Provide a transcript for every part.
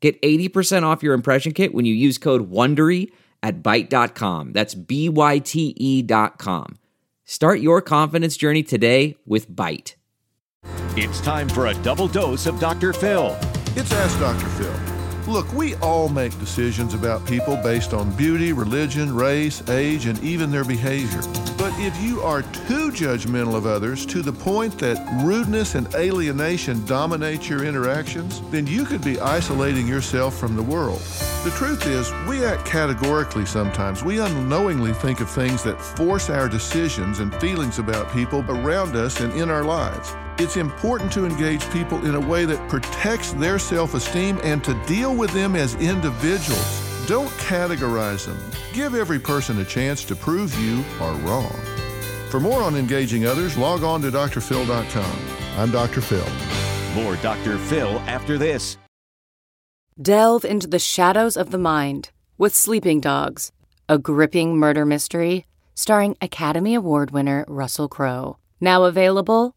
Get 80% off your impression kit when you use code WONDERY at Byte.com. That's B-Y-T-E dot com. Start your confidence journey today with Byte. It's time for a double dose of Dr. Phil. It's Ask Dr. Phil. Look, we all make decisions about people based on beauty, religion, race, age, and even their behavior. But if you are too judgmental of others to the point that rudeness and alienation dominate your interactions, then you could be isolating yourself from the world. The truth is, we act categorically sometimes. We unknowingly think of things that force our decisions and feelings about people around us and in our lives. It's important to engage people in a way that protects their self esteem and to deal with them as individuals. Don't categorize them. Give every person a chance to prove you are wrong. For more on engaging others, log on to drphil.com. I'm Dr. Phil. More Dr. Phil after this. Delve into the shadows of the mind with Sleeping Dogs, a gripping murder mystery starring Academy Award winner Russell Crowe. Now available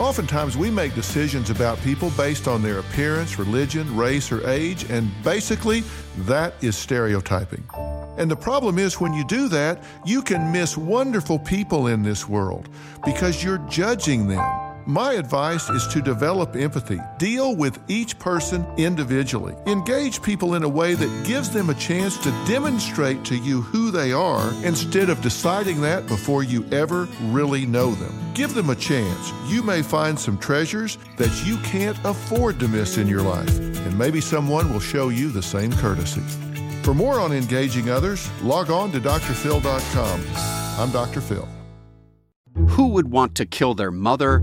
Oftentimes, we make decisions about people based on their appearance, religion, race, or age, and basically, that is stereotyping. And the problem is, when you do that, you can miss wonderful people in this world because you're judging them. My advice is to develop empathy. Deal with each person individually. Engage people in a way that gives them a chance to demonstrate to you who they are instead of deciding that before you ever really know them. Give them a chance. You may find some treasures that you can't afford to miss in your life, and maybe someone will show you the same courtesy. For more on engaging others, log on to drphil.com. I'm Dr. Phil. Who would want to kill their mother